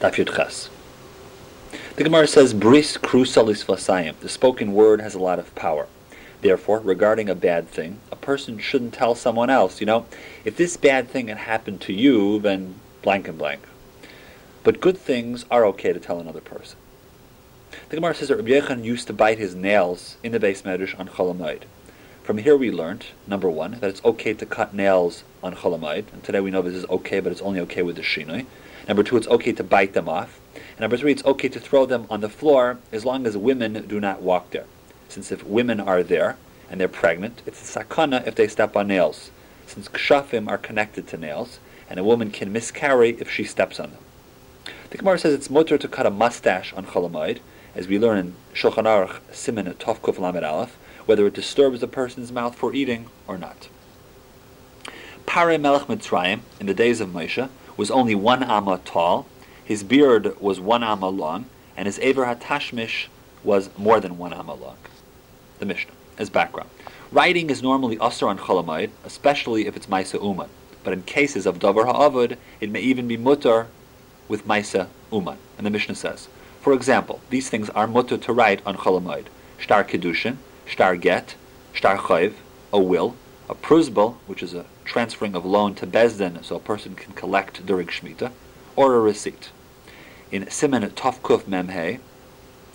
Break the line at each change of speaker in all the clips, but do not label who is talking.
The Gemara says, Bris krusalis vasayim. The spoken word has a lot of power. Therefore, regarding a bad thing, a person shouldn't tell someone else, you know, if this bad thing had happened to you, then blank and blank. But good things are okay to tell another person. The Gemara says that Rabbi Yechon used to bite his nails in the base medrash on Cholamoid. From here we learned, number one, that it's okay to cut nails on Cholamoid. And today we know this is okay, but it's only okay with the Shinoi. Number two, it's okay to bite them off. And number three, it's okay to throw them on the floor as long as women do not walk there. Since if women are there and they're pregnant, it's a sakana if they step on nails. Since kshafim are connected to nails, and a woman can miscarry if she steps on them. The Gemara says it's mutter to cut a mustache on Cholamoid, as we learn in Shulchan Aruch Siman Tovkuf Lamed Aleph, whether it disturbs the person's mouth for eating or not. Pare Melech Mitzrayim, in the days of Moshe, was only one amma tall, his beard was one amma long, and his Aver HaTashmish was more than one amma long. The Mishnah, as background. Writing is normally usher on Cholamayid, especially if it's Maisa Uman. But in cases of Davar Ha'avud, it may even be mutter with Maisa Uman. And the Mishnah says, for example, these things are mutter to write on Cholamayid. Shtar Kedushin, Shtar Get, Shtar Chayv, a will, a pruzbel, which is a transferring of loan to Bezdin so a person can collect during Shemitah, or a receipt. In Siman Tofkuf Memhe,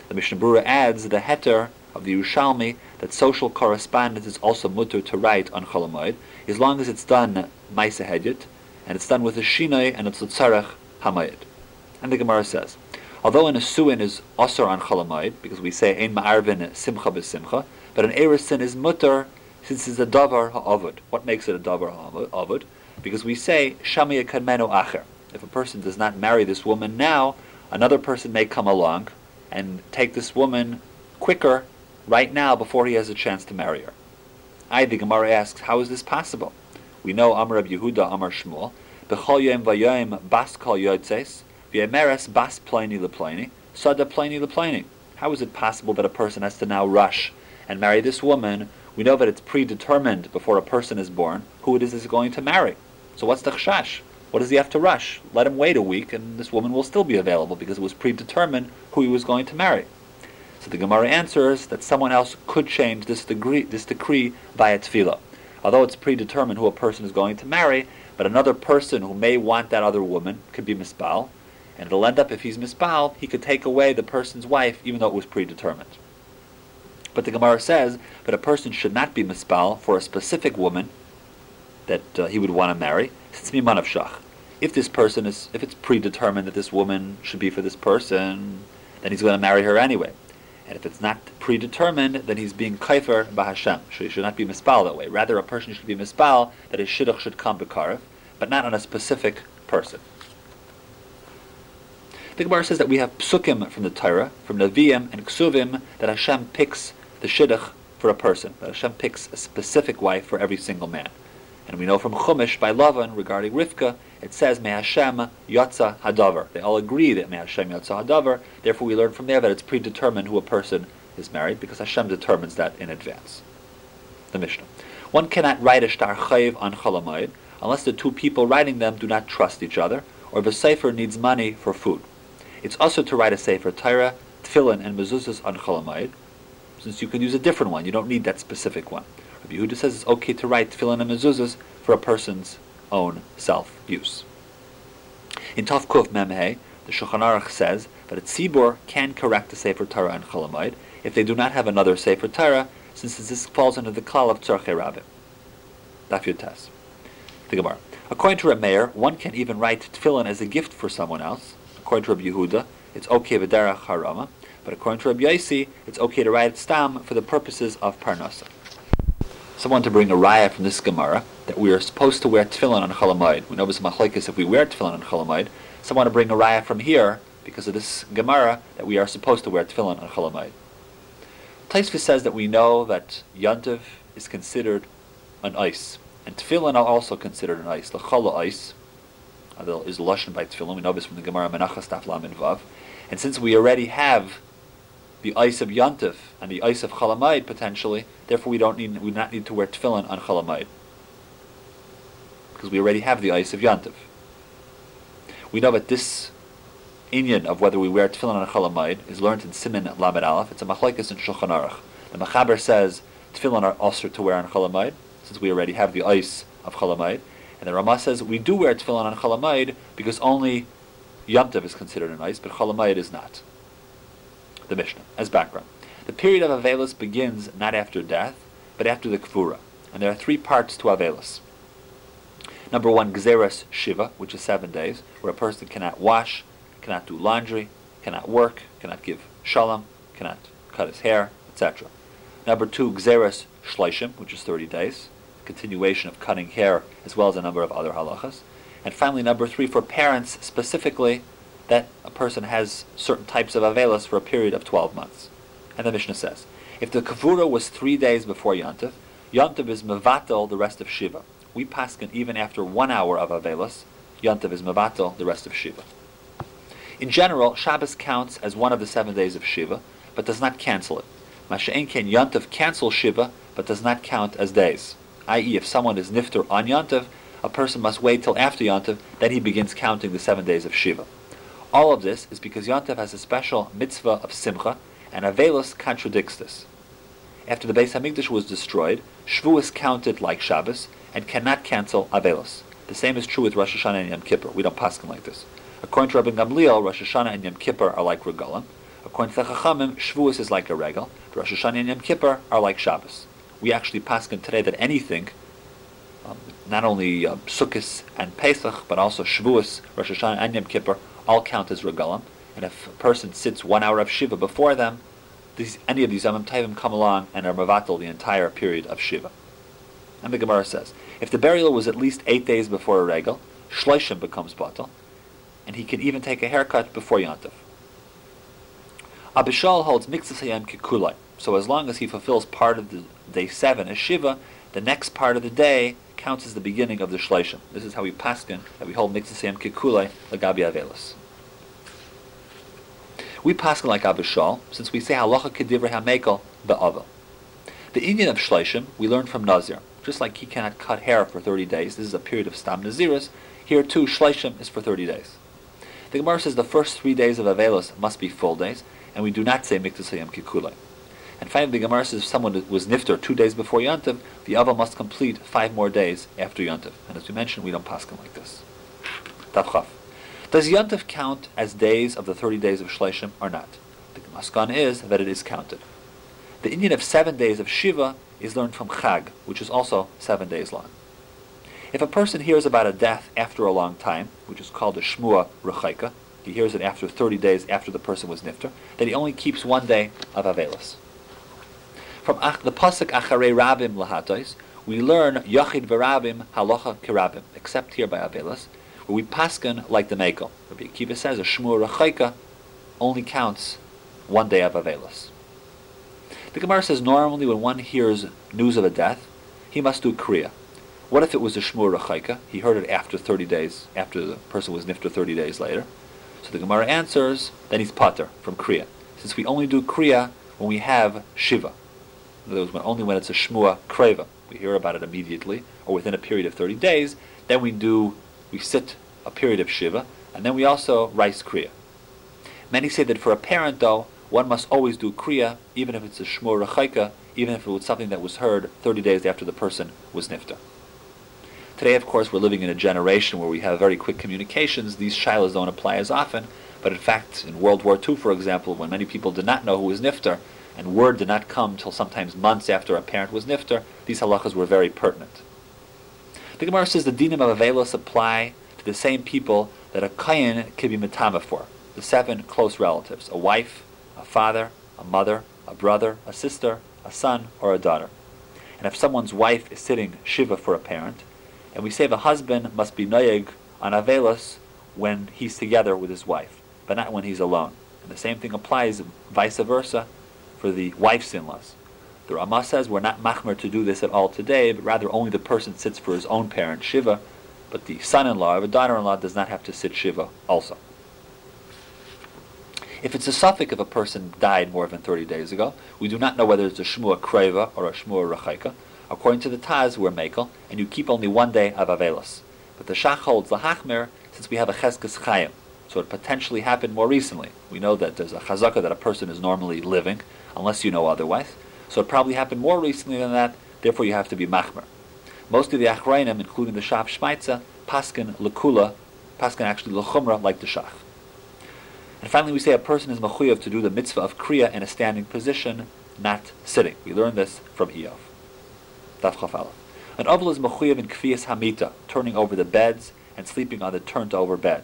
the Mishnah Berurah adds the heter of the Yerushalmi that social correspondence is also mutter to write on Cholamoid, as long as it's done Maisa Hedyet, and it's done with a Shinoi and a Tzarech Hamayid. And the Gemara says, although an Asuin is Osir on Cholamoid, because we say Ein Ma'arvin Simcha B'Simcha, but an Erisin is mutter since it's a davar ha'avud. What makes it a davar ha'avud? Because we say shamiya kadmenu acher. If a person does not marry this woman now, another person may come along and take this woman quicker right now before he has a chance to marry her. I, the Gemara asks, how is this possible? We know Amar Reb Yehuda, Amar Shmuel, B'chol yom v'yoyim bas kol yotzes, v'yemeres bas pleni lepleni, sada pleni lepleni. How is it possible that a person has to now rush and marry this woman we know that it's predetermined before a person is born who it is is going to marry. So what's the chashash? What does he have to rush? Let him wait a week, and this woman will still be available because it was predetermined who he was going to marry. So the Gemara answers that someone else could change this decree, this decree via tefillah. Although it's predetermined who a person is going to marry, but another person who may want that other woman could be misbal, and it'll end up if he's misbal, he could take away the person's wife even though it was predetermined. But the Gemara says that a person should not be mispal for a specific woman that uh, he would want to marry, since miman of shach. If this person is, if it's predetermined that this woman should be for this person, then he's going to marry her anyway. And if it's not predetermined, then he's being kaifer b'Hashem. So he should not be mispal that way. Rather, a person should be mispal that his shidduch should come b'karev, but not on a specific person. The Gemara says that we have psukim from the Torah, from Nevi'im and Ksuvim, that Hashem picks the shidduch for a person. That Hashem picks a specific wife for every single man. And we know from Chumash by Lavan regarding Rivka, it says May Hashem Yotza Hadavar. They all agree that May Hashem Yotza Hadavar. Therefore, we learn from there that it's predetermined who a person is married because Hashem determines that in advance. The Mishnah. One cannot write a shtar chayiv on Cholamayid unless the two people writing them do not trust each other, or the sefer needs money for food. It's also to write a sefer Torah, tefillin, and mezuzahs on Cholamayid, since you can use a different one. You don't need that specific one. Rabbi Yehuda says it's okay to write tefillin and mezuzahs for a person's own self-use. In Tov Memhe, the Shulchan Aruch says that a tzibur can correct the Sefer Torah and Cholamayid if they do not have another Sefer Torah, since this falls under the klal of Tzarchei Rabbim. Daf Yud The Gemara. According to Meir, one can even write tefillin as a gift for someone else. According to Rabbi Yehuda, it's okay v'derach harama. But according to Rabbi Yaisi, it's okay to write stam for the purposes of parnasa. Someone to bring a raya from this Gemara that we are supposed to wear tefillin on Cholamoid. We know this machlekes if we wear tefillin on Cholamoid. Someone to bring a raya from here because of this Gemara that we are supposed to wear tefillin on Cholamoid. Taisva says that we know that Yantiv is considered an ice, and tefillin are also considered an ice. Lachala ice is lashon by tefillin. We know this from the Gemara Menachas Taf Vav. And since we already have the ice of Yantif and the ice of Chalamayid potentially, therefore we don't need we not need to wear tefillin on Chalamayid. Because we already have the ice of Yantif. We know that this inyan of whether we wear tefillin on Cholamayid is learned in Siman Lamed Aleph. It's a machlekes in Shulchan Aruch. The Mechaber says tefillin are also to wear on Cholamayid, since we already have the ice of Cholamayid. And the Ramah says we do wear tefillin on Cholamayid because only Yom is considered an ice, but Cholamayid is not. The Mishnah, as background. The period of Avelis begins not after death, but after the Kvura. And there are three parts to Avelis. Number one, Gzeres Shiva, which is seven days, where a person cannot wash, cannot do laundry, cannot work, cannot give shalom, cannot cut his hair, etc. Number two, Gzeres Shleishim, which is 30 days, continuation of cutting hair, as well as a number of other halachas. And finally, number three, for parents specifically, that a person has certain types of avelis for a period of 12 months. And the Mishnah says, if the kavura was three days before Yantiv, Yantiv is mevatel the rest of Shiva. We paskin even after one hour of avelis, Yantiv is mevatel the rest of Shiva. In general, Shabbos counts as one of the seven days of Shiva, but does not cancel it. Masha'en ken Yantiv cancels Shiva, but does not count as days. I.e., if someone is nifter on Yantiv, a person must wait till after Yantiv, then he begins counting the seven days of Shiva. All of this is because Yantiv has a special mitzvah of Simcha, and Avelis contradicts this. After the Beis Hamikdash was destroyed, Shavuos counted like Shabbos and cannot cancel Avelis. The same is true with Rosh Hashanah and Yom Kippur. We don't paskin like this. According to Rabbi Gamliel, Rosh Hashanah and Yom Kippur are like Regalim. According to the Chachamim, Shavuos is like a regal. Rosh Hashanah and Yom Kippur are like Shabbos. We actually paskin today that anything, um, not only uh, Sukkot and Pesach, but also Shavuos, Rosh Hashanah and Yom Kippur, all count as regalim. And if a person sits one hour of Shiva before them, these, any of these Yamim Taivim come along and are Mavatal the entire period of Shiva. And the Gemara says, if the burial was at least eight days before a regal, Shloishim becomes Batal, and he can even take a haircut before Yantiv. Abba Shaul holds Miksasayam Kikulai, so as long as he fulfills part of the day seven as Shiva, the next part of the day counts as the beginning of the Shleishim. This is how we paskin that we hold Miksasayam Kikulai Lagabi Avelis. We paskin like Abba Shaul, since we say halacha kedivra hamekel ba'ava. The inyan of Shleishim we learn from Nazir. Just like he cannot cut hair for 30 days, this is a period of Stam Naziris, here too Shleishim is for 30 days. The Gemara says the first three days of Avelis must be full days, and we do not say Miktasayam Kikulai. And finally, the Gemara says if someone was nifter two days before Yantiv, the Ava must complete five more days after Yantiv. And as we mentioned, we don't pass them like this. Tavchaf. Does Yantiv count as days of the 30 days of Shleishim or not? The Maskan is that it is counted. The inyan of seven days of Shiva is learned from Chag, which is also seven days long. If a person hears about a death after a long time, which is called a Shmua Rechaika, he hears it after 30 days after the person was nifter, then he only keeps one day of Avelis. From the Pasuk Acharei Rabim Lahatos, we learn Yachid Verabim Halacha Kirabim, except here by Avelis, where we paskin like the Mekel. Rabbi Akiva says a Shmua Rechaika only counts one day of Avelis. The Gemara says normally when one hears news of a death, he must do Kriya. What if it was a Shmua Rechaika? He heard it after 30 days, after the person was nifter 30 days later. So the Gemara answers, then he's pater from Kriya. Since we only do Kriya when we have Shiva. In other words, only when it's a Shmua Kreva. We hear about it immediately, or within a period of 30 days, then we do, we sit a period of Shiva, and then we also rice Kriya. Many say that for a parent, though, one must always do Kriya, even if it's a Shmua Rechaika, even if it was something that was heard 30 days after the person was Nifta. Today, of course, we're living in a generation where we have very quick communications. These shilas don't apply as often, but in fact, in World War II, for example, when many people did not know who was Nifter, and word did not come till sometimes months after a parent was Nifter, these halachas were very pertinent. The Gemara says the dinim of Avelos apply to the same people that a kayin can be metama for, the seven close relatives, a wife, a father, a mother, a brother, a sister, a son, or a daughter. And if someone's wife is sitting shiva for a parent, and we say the husband must be noyeg on avelos when he's together with his wife, but not when he's alone. And the same thing applies vice versa for the wife's in-laws. The Ramah says we're not machmer to do this at all today, but rather only the person sits for his own parent, Shiva, but the son-in-law or daughter-in-law does not have to sit Shiva also. If it's a suffix if a person died more than 30 days ago, we do not know whether it's a Shmua Kreva or a Shmua Rechaika. According to the Taz, we're Mekel, and you keep only one day of Avelos. But the Shach holds the Hachmer, since we have a Cheskes Chayim. So it potentially happened more recently. We know that there's a chazaka that a person is normally living, unless you know otherwise. So it probably happened more recently than that, therefore you have to be machmer. Most of the achrayim, including the Shev Shmaitsa, paskin lekula, paskin actually lechumra, like the Shach. And finally we say a person is mechuyev to do the mitzvah of kriya in a standing position, not sitting. We learn this from Iyov. Daf Chaf An oval is mechuyev in kfiyas hamita, turning over the beds and sleeping on the turned over bed.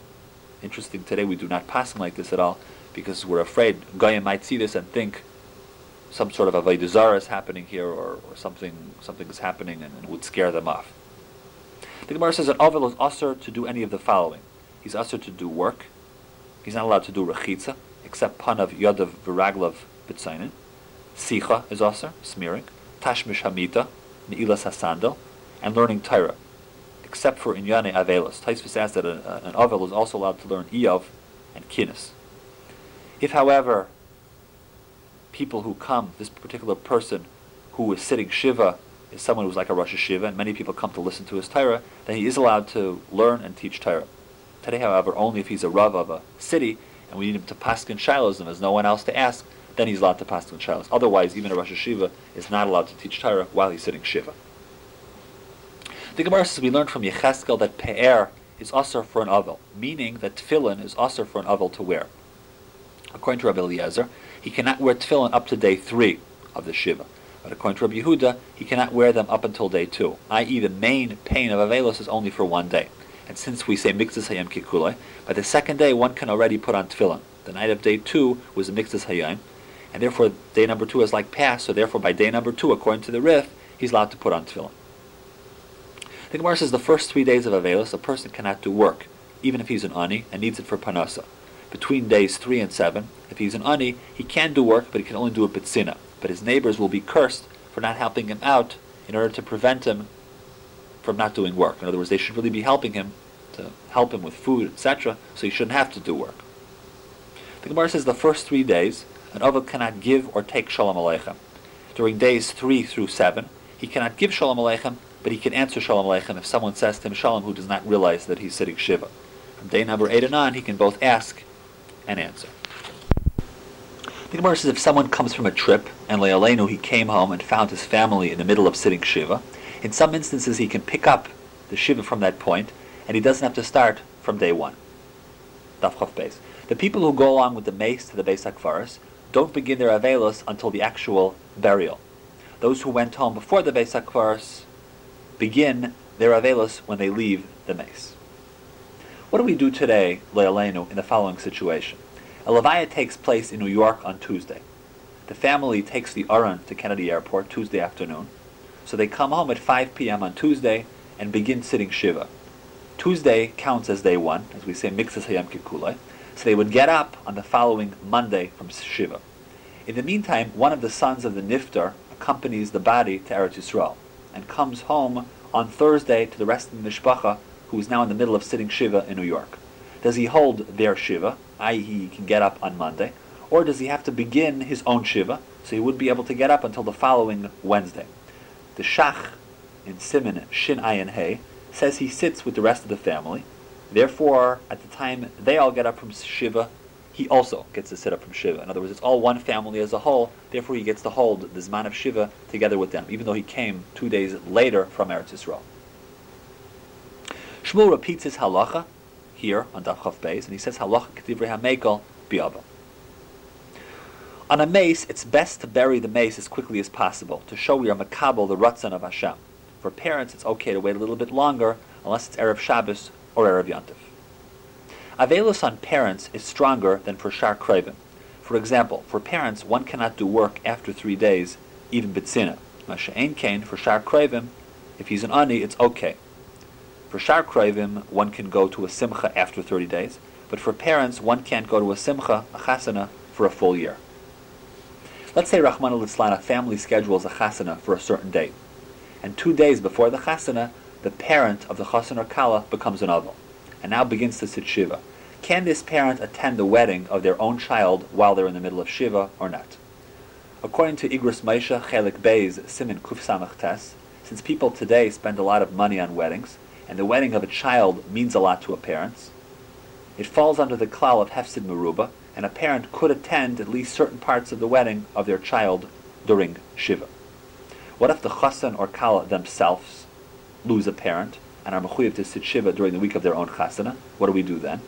Interesting, today we do not pass like this at all because we're afraid Goyim might see this and think some sort of a Vaidazara is happening here or, or something something is happening and, and would scare them off. The Gemara says that Ovel is usher to do any of the following. He's usher to do work. He's not allowed to do rechitza, except panav yodav viraglav bitzainin. Sicha is usher, smearing. Tashmish hamita, ne'ilas hasandal, and learning Torah except for Inyane Avelos. Taisvis says that a, an Avel is also allowed to learn Iyov and Kinnis. If, however, people who come, this particular person who is sitting Shiva is someone who's like a Rosh Shiva, and many people come to listen to his Torah, then he is allowed to learn and teach Torah. Today, however, only if he's a Rav of a city, and we need him to paskin shilos, and there's no one else to ask, then he's allowed to paskin shilos. Otherwise, even a Rosh Shiva is not allowed to teach Torah while he's sitting Shiva. The Gemara says we learned from Yecheskel that pe'er is usher for an avel, meaning that tefillin is usher for an avel to wear. According to Rabbi Eliezer, he cannot wear tefillin up to day three of the shiva. But according to Rabbi Yehuda, he cannot wear them up until day two, i.e. the main pain of avelos is only for one day. And since we say mixes hayam kikulei, by the second day one can already put on tefillin. The night of day two was a mixes hayam, and therefore day number two is like past, so therefore by day number two, according to the Rif, he's allowed to put on tefillin. The Gemara says the first three days of Avelis, a person cannot do work, even if he's an ani and needs it for panasa. Between days three and seven, if he's an ani, he can do work, but he can only do a bitsina. But his neighbors will be cursed for not helping him out in order to prevent him from not doing work. In other words, they should really be helping him to help him with food, etc., so he shouldn't have to do work. The Gemara says the first three days, an Ovid cannot give or take Shalom Aleichem. During days three through seven, he cannot give Shalom Aleichem, but he can answer Shalom Aleichem if someone says to him Shalom who does not realize that he's sitting Shiva. From day number 8 and on, he can both ask and answer. The Gemara says if someone comes from a trip, and Le'alenu he came home and found his family in the middle of sitting Shiva, in some instances he can pick up the Shiva from that point, and he doesn't have to start from day 1. Daf base. The people who go along with the mace to the Beis HaKvaris don't begin their Avelos until the actual burial. Those who went home before the Beis HaKvaris begin their avelos when they leave the mace. What do we do today, Le'alenu, in the following situation? A levaya takes place in New York on Tuesday. The family takes the Aron to Kennedy Airport Tuesday afternoon, so they come home at 5 p.m. on Tuesday and begin sitting Shiva. Tuesday counts as day one, as we say Mixas Hayam Kikule, so they would get up on the following Monday from Shiva. In the meantime, one of the sons of the Niftar accompanies the body to Eretz Yisrael and comes home on Thursday to the rest of the mishpacha, who is now in the middle of sitting shiva in New York. Does he hold their shiva, i.e., he can get up on Monday, or does he have to begin his own shiva, so he wouldn't be able to get up until the following Wednesday? The shach in Simon Shin Ayin He says he sits with the rest of the family. Therefore, at the time they all get up from shiva, he also gets to sit up from Shiva. In other words, it's all one family as a whole, therefore he gets to hold the Zman of Shiva together with them, even though he came two days later from Eretz Yisrael. Shmuel repeats his halacha here on Daf Chav Beis, and he says halacha k'divrei hamekel bi'aba. On a mace, it's best to bury the mace as quickly as possible to show we are makabel the ratzon of Hashem. For parents, it's okay to wait a little bit longer, unless it's erev Shabbos or erev Yantif. Avelus on parents is stronger than for Shar Krevim. For example, for parents, one cannot do work after three days, even Bitsina. Masha Ein Kain, for Shar Krevim, if he's an Ani, it's okay. For Shar Krevim, one can go to a Simcha after 30 days, but for parents, one can't go to a Simcha, a Chasana, for a full year. Let's say Rahman al a family schedules a Chasana for a certain date, and two days before the Chasana, the parent of the Chasana Kala becomes an Aval, and now begins to sit Shiva. Can this parent attend the wedding of their own child while they're in the middle of Shiva or not? According to Igros Moshe Chelik Bey's Simin Kuf Samach Tes, since people today spend a lot of money on weddings, and the wedding of a child means a lot to a parent. It falls under the klal of hefsid meruba, and a parent could attend at least certain parts of the wedding of their child during shiva. What if the chassan or kala themselves lose a parent and are mechuyev to sit shiva during the week of their own chasana? What do we do then?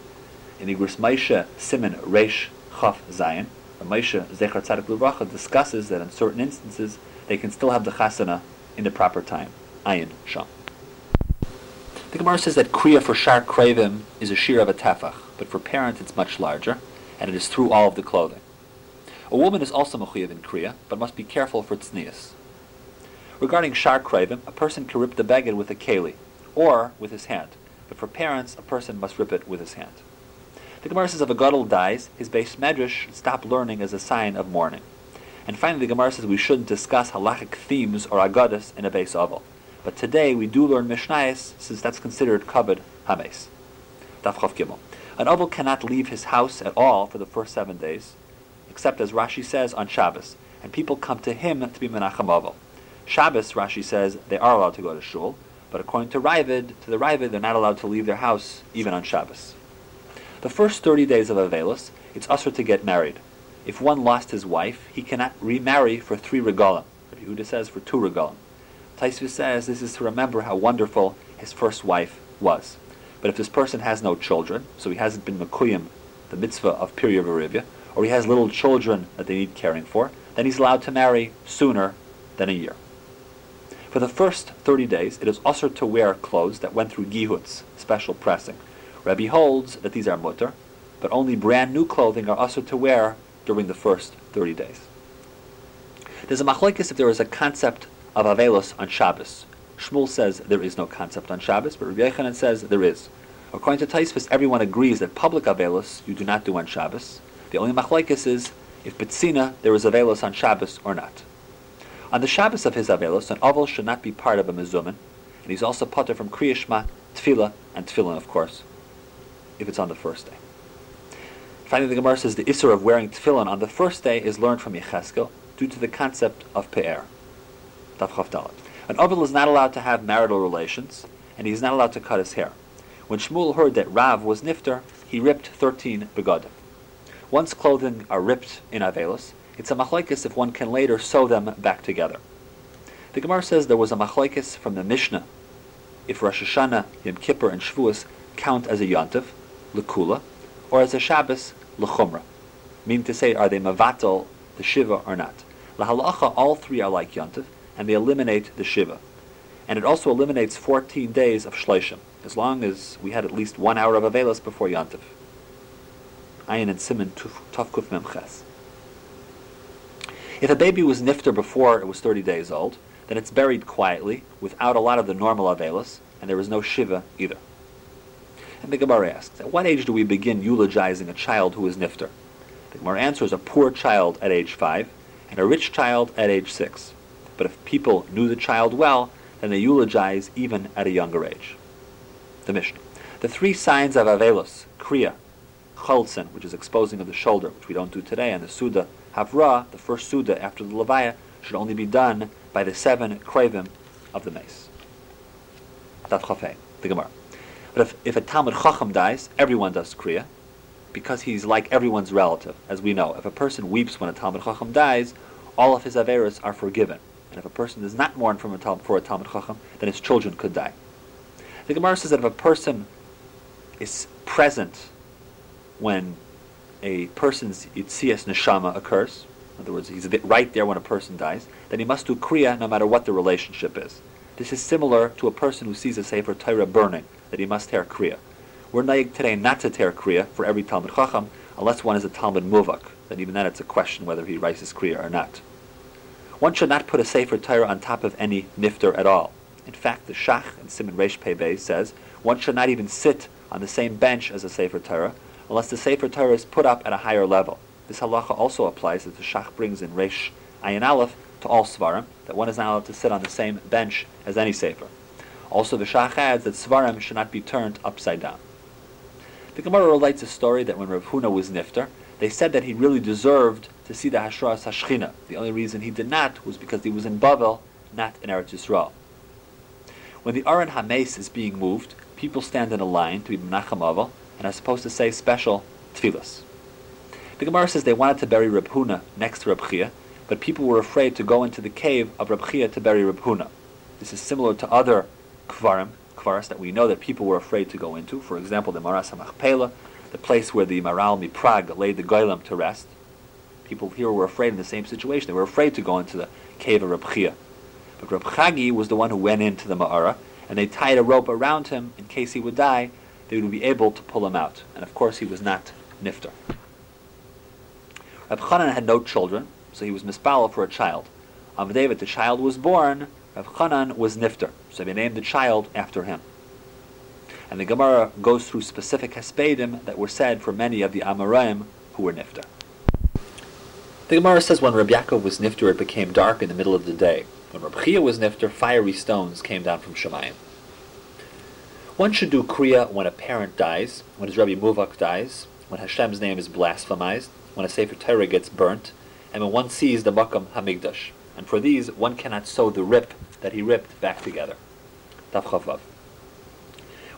In Igros Moshe Simon Reish Chaf Zayin, the Maisha Zechar Tzadik Luracha discusses that in certain instances they can still have the chasana in the proper time. Ayin Sham. The Gemara says that Kriya for Shar Kravim is a shear of a tefach, but for parents it's much larger, and it is through all of the clothing. A woman is also mechuyev in Kriya, but must be careful for tznius. Regarding Shar Kravim, a person can rip the beged with a keli, or with his hand, but for parents, a person must rip it with his hand. The Gemara says if a gadol dies, his base medrash should stop learning as a sign of mourning. And finally, the Gemara says we shouldn't discuss halachic themes or agadas in a base oval. But today we do learn Mishnayos, since that's considered kabed hames. Daf Gimel. An oval cannot leave his house at all for the first seven days, except as Rashi says on Shabbos, and people come to him to be menachem oval. Shabbos, Rashi says, they are allowed to go to shul, but according to Ravid, to the Ravid, they're not allowed to leave their house even on Shabbos. The first 30 days of Avelis, it's usher to get married. If one lost his wife, he cannot remarry for three regalim. Yehuda says for two regalim. Taisva says this is to remember how wonderful his first wife was. But if this person has no children, so he hasn't been makuyim, the mitzvah of Pirya Varivya, or he has little children that they need caring for, then he's allowed to marry sooner than a year. For the first 30 days, it is also to wear clothes that went through gihuts, special pressing. Rabbi holds that these are mutter, but only brand new clothing are also to wear during the first 30 days. There's a machlekes if there is a concept of Avelos on Shabbos. Shmuel says there is no concept on Shabbos, but Rabbi Yochanan says there is. According to Taisvis, everyone agrees that public Avelos you do not do on Shabbos. The only machlekes is if Betsina there is Avelos on Shabbos or not. On the Shabbos of his Avelos, an Avel should not be part of a Mezumin, and he's also potter from Kriyashma, Tefillah, and Tefillin, of course, if it's on the first day. Finally, the Gemara says the Isser of wearing Tefillin on the first day is learned from Yecheskel due to the concept of Pe'er. An Ovel is not allowed to have marital relations, and he is not allowed to cut his hair. When Shmuel heard that Rav was Nifter, he ripped 13 begodim. Once clothing are ripped in Avelis, it's a machlekes if one can later sew them back together. The Gemara says there was a machlekes from the Mishnah if Rosh Hashanah, Yom Kippur, and Shavuos count as a yontif, lekula, or as a Shabbos, lechumra. Meaning to say, are they mavatal, the shiva, or not? Lahalacha, all three are like yontif, and they eliminate the Shiva. And it also eliminates 14 days of Shleishim, as long as we had at least one hour of Avelis before Yantiv. Ayin and Simon Tavkuf Memches. If a baby was nifter before it was 30 days old, then it's buried quietly, without a lot of the normal Avelis, and there is no Shiva either. And the Gemara asks, at what age do we begin eulogizing a child who is nifter? The Gemara answers a poor child at age 5, and a rich child at age 6. But if people knew the child well, then they eulogize even at a younger age. The Mishnah. The three signs of Avelos, Kriya, Cholzen, which is exposing of the shoulder, which we don't do today, and the Suda, Havra, the first Suda after the Levaya, should only be done by the seven Kravim of the mace. That Chafei, the Gemara. But if, if a Talmud Chacham dies, everyone does Kriya, because he's like everyone's relative. As we know, if a person weeps when a Talmud Chacham dies, all of his Averos are forgiven. And if a person does not mourn from a for a Talmud Chacham, then his children could die. The Gemara says that if a person is present when a person's Yitzias Neshama occurs, in other words, he's right there when a person dies, then he must do Kriya no matter what the relationship is. This is similar to a person who sees a Sefer Torah burning, that he must tear Kriya. We're naig today not to tear Kriya for every Talmud Chacham, unless one is a Talmud Muvak. Then even then it's a question whether he writes his Kriya or not. One should not put a Sefer Torah on top of any nifter at all. In fact, the Shach in Simon Reish Pei says one should not even sit on the same bench as a Sefer Torah unless the Sefer Torah is put up at a higher level. This halacha also applies as the Shach brings in Reish Ayin Aleph to all Svarim, that one is not allowed to sit on the same bench as any Sefer. Also, the Shach adds that Svarim should not be turned upside down. The Gemara relates a story that when Rav Huna was nifter, they said that he really deserved to see the Hashras Hashchina. The only reason he did not was because he was in Bavel, not in Eretz Yisrael. When the Aron Hames is being moved, people stand in a line to be Menachem Avel, and are supposed to say special tefillas. The Gemara says they wanted to bury Reb Huna next to Reb Chia, but people were afraid to go into the cave of Reb Chia to bury Reb Huna. This is similar to other kvarim, kvaras that we know that people were afraid to go into. For example, the Mearas HaMachpelah, the place where the Maharal MiPrag laid the Goylam to rest. People here were afraid in the same situation. They were afraid to go into the cave of Reb Chia. But Reb Chagi was the one who went into the Ma'ara, and they tied a rope around him in case he would die. They would be able to pull him out. And of course, he was not nifter. Reb Chanan had no children, so he was mispal for a child. On the day that the child was born, Reb Chanan was nifter, so they named the child after him. And the Gemara goes through specific hespedim that were said for many of the Amoraim who were nifter. The Gemara says when Rabbi Yaakov was nifter, it became dark in the middle of the day. When Rabbi Chia was nifter, fiery stones came down from Shemayim. One should do kriya when a parent dies, when his Rabbi Muvak dies, when Hashem's name is blasphemized, when a Sefer Torah gets burnt, and when one sees the Makam Hamigdash. And for these, one cannot sew the rip that he ripped back together.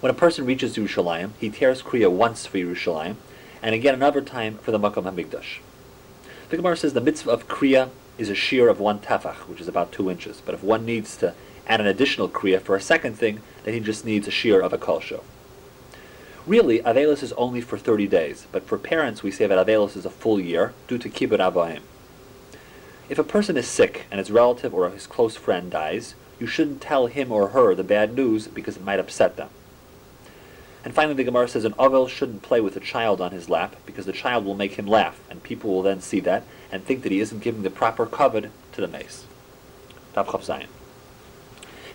When a person reaches Yerushalayim, he tears Kriya once for Yerushalayim, and again another time for the Makam Hamigdash. The Gemara says the mitzvah of Kriya is a shear of one tefach, which is about two inches. But if one needs to add an additional Kriya for a second thing, then he just needs a shear of a kolsho. Really, Avelis is only for 30 days, but for parents we say that Avelis is a full year due to Kibbut Abayim. If a person is sick and his relative or his close friend dies, you shouldn't tell him or her the bad news because it might upset them. And finally, the Gemara says an Avel shouldn't play with a child on his lap because the child will make him laugh, and people will then see that and think that he isn't giving the proper covet to the mace.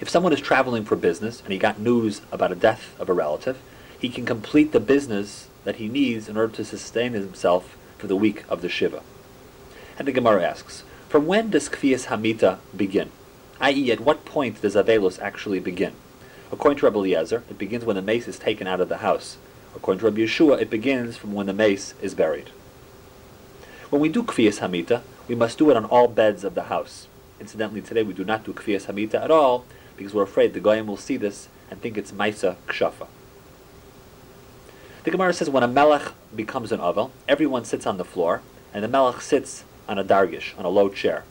If someone is traveling for business and he got news about a death of a relative, he can complete the business that he needs in order to sustain himself for the week of the Shiva. And the Gemara asks, from when does Kvias Hamita begin? I.e., at what point does Avelos actually begin? According to Rabbi Eliezer, it begins when the mace is taken out of the house. According to Rabbi Yehoshua, it begins from when the mace is buried. When we do Kvias Hamita, we must do it on all beds of the house. Incidentally, today we do not do Kvias Hamita at all because we're afraid the Goyim will see this and think it's Maisa Kshafa. The Gemara says when a melech becomes an avel, everyone sits on the floor, and the melech sits on a dargish, on a low chair.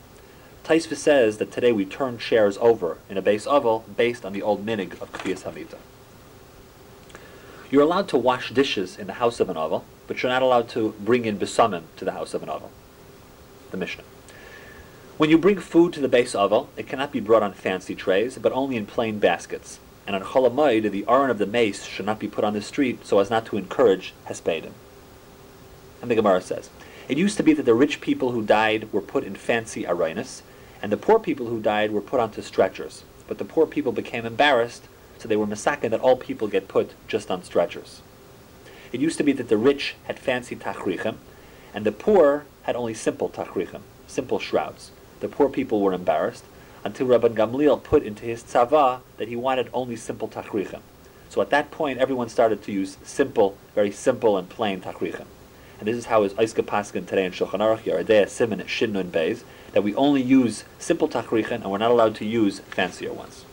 Taisva says that today we turn chairs over in a base avel based on the old minig of Kfiyas Hamita. You're allowed to wash dishes in the house of an avel, but you're not allowed to bring in besamim to the house of an avel. The Mishnah. When you bring food to the base avel, it cannot be brought on fancy trays, but only in plain baskets and on Cholamoid, the aron of the mace should not be put on the street so as not to encourage Hespedim. And the Gemara says, It used to be that the rich people who died were put in fancy arenas, and the poor people who died were put onto stretchers. But the poor people became embarrassed, so they were masakin that all people get put just on stretchers. It used to be that the rich had fancy tachrichem, and the poor had only simple tachrichem, simple shrouds. The poor people were embarrassed, until Rabban Gamliel put into his tzava that he wanted only simple tachrichem. So at that point, everyone started to use simple, very simple and plain tachrichem. And this is how is Aiska Paskin today in Shulchan Aruch, Yoreh Deah Simon at Shinnun Beis, that we only use simple tachrichem and we're not allowed to use fancier ones.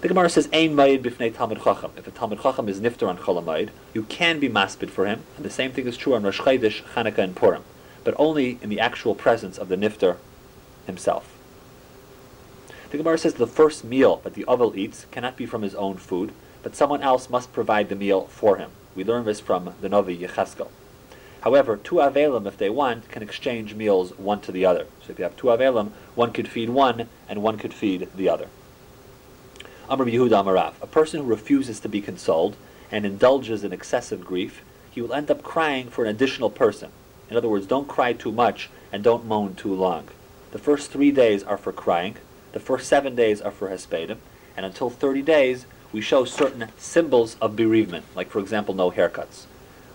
The Gemara says, "Ein mayid b'fnei Talmud Chacham." If a Talmud Chacham is nifter on Cholamayid, you can be maspid for him, and the same thing is true on Rosh Chodesh, Chanukah, and Purim, but only in the actual presence of the nifter himself. The Gemara says the first meal that the Avel eats cannot be from his own food, but someone else must provide the meal for him. We learn this from the Novi Yecheskel. However, two Avelim, if they want, can exchange meals one to the other. So if you have two Avelim, one could feed one and one could feed the other. Amr Yehuda Amarav, a person who refuses to be consoled and indulges in excessive grief, he will end up crying for an additional person. In other words, don't cry too much and don't moan too long. The first three days are for crying, the first seven days are for Hespedim, and until 30 days, we show certain symbols of bereavement, like, for example, no haircuts.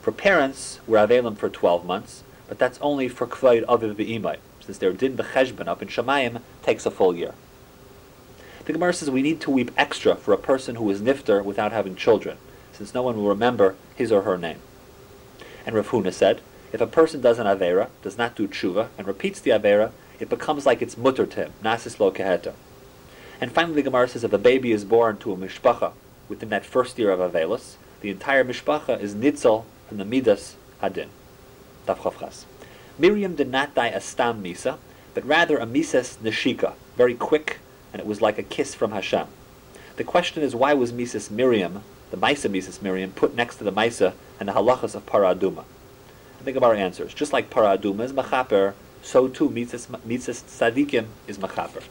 For parents, we're Avelim for 12 months, but that's only for Kvaid Aviv Be'imai, since their din b'cheshbon up in Shemayim takes a full year. The Gemara says we need to weep extra for a person who is nifter without having children, since no one will remember his or her name. And Rav Huna said, if a person does an Avera, does not do tshuva, and repeats the Avera, it becomes like it's mutter to him, nasis lo keheta. And finally, the Gemara says if a baby is born to a mishpacha within that first year of Avelis, The entire mishpacha is nitzel from the midas hadin. Tafchavchas. Miriam did not die a stam misa, but rather a misas neshika, very quick, and it was like a kiss from Hashem. The question is, why was Mises Miriam, the Maisa Mises Miriam, put next to the Misa and the halachas of Paraduma? I think of our answers. Just like Paraduma is machaper, so too Mises Tzadikim is machaper.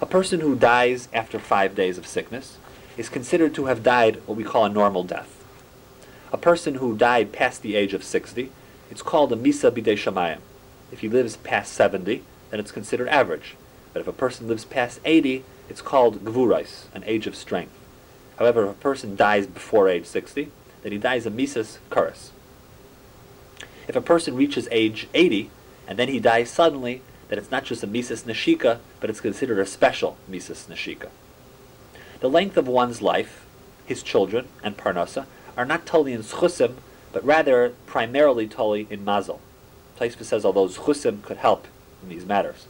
A person who dies after five days of sickness is considered to have died what we call a normal death. A person who died past the age of 60, it's called a Misa Bidei Shamayim. If he lives past 70, then it's considered average. But if a person lives past 80, it's called Gvurais, an age of strength. However, if a person dies before age 60, then he dies a Mises Kuris. If a person reaches age 80, and then he dies suddenly, then it's not just a Mises Nashika, but it's considered a special Mises Nashika. The length of one's life, his children, and Parnasa are not totally in Schusim, but rather primarily totally in Mazel. Taisva says although Schusim could help in these matters.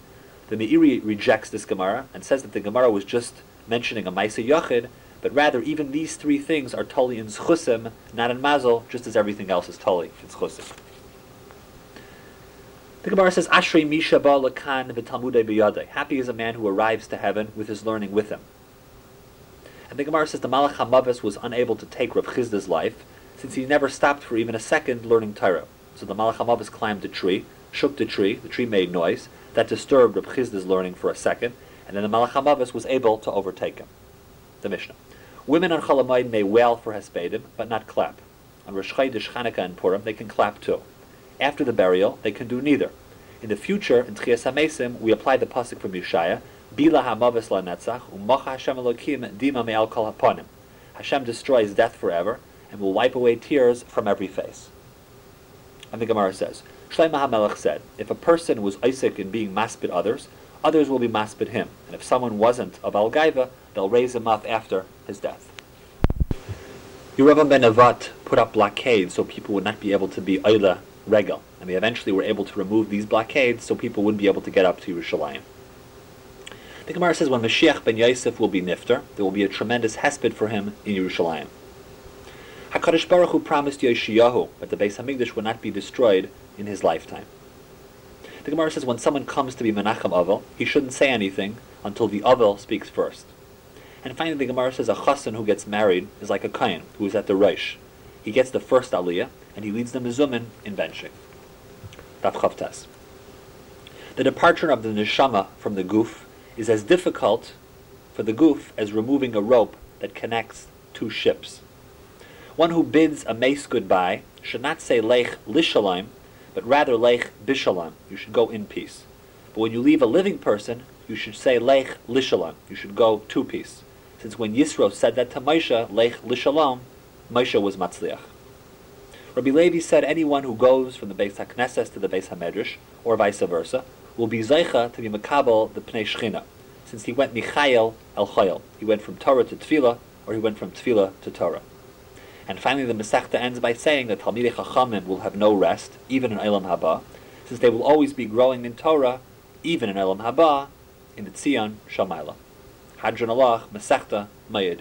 The Meiri rejects this Gemara and says that the Gemara was just mentioning a Maisa Yachid, but rather even these three things are totally in Schusim, not in Mazel, just as everything else is totally in Schusim. The Gemara says, Ashrei Misha ba lakan v'talmudei b'yadei. Happy is a man who arrives to heaven with his learning with him. And the Gemara says the Malach HaMavis was unable to take Rav Chisda's life, since he never stopped for even a second learning Torah. So the Malach HaMavis climbed a tree, shook the tree, the tree made noise, that disturbed Rav Chisda's learning for a second, and then the Malach HaMavis was able to overtake him. The Mishnah. Women on Cholamayid may wail for Hespedim, but not clap. On Rosh Chodesh, Chanukah, and Purim, they can clap too. After the burial, they can do neither. In the future, in Tchias HaMesim, we apply the pasuk from Yeshaya, Bila HaMavis LaNetzach, U'mocha Hashem Elokim Dima Me'al Kol HaPonim. Hashem destroys death forever, and will wipe away tears from every face. And the Gemara says, Shlomo HaMelech said, if a person was Isaac in being maspid others, others will be maspid him. And if someone wasn't of Al-Gaiva, they'll raise him up after his death. Yeravam ben Nevat put up blockades so people would not be able to be Eila Regal. And they eventually were able to remove these blockades so people wouldn't be able to get up to Yerushalayim. The Gemara says when Mashiach ben Yosef will be nifter, there will be a tremendous hesped for him in Yerushalayim. HaKadosh Baruch Hu promised Yoshiyahu that the Beis Hamikdash would not be destroyed in his lifetime. The Gemara says when someone comes to be Menachem Avel, he shouldn't say anything until the Avel speaks first. And finally, the Gemara says a chassan who gets married is like a kain who is at the Rosh. He gets the first aliyah, and he leads the mezumin in benching. Daf. The departure of the neshama from the goof is as difficult for the goof as removing a rope that connects two ships. One who bids a mace goodbye should not say lech lishalim, but rather lech bishalim. You should go in peace. But when you leave a living person, you should say lech lishalim. You should go two peace. Since when Yisro said that to Moshe, lech lishalom, Moshe was matzliach. Rabbi Levi said anyone who goes from the Beis HaKnesses to the Beis HaMedrash, or vice versa, will be Zeicha to be Makabal the Pnei Shechina, since he went Mechayil El Chayil. He went from Torah to Tefillah, or he went from Tefillah to Torah. And finally, the Masechta ends by saying that Talmidei Chachamim will have no rest, even in Elam Haba, since they will always be growing in Torah, even in Elam Haba, in the Tzion Shamayla. Hadran Alach, Masechta, Mayid.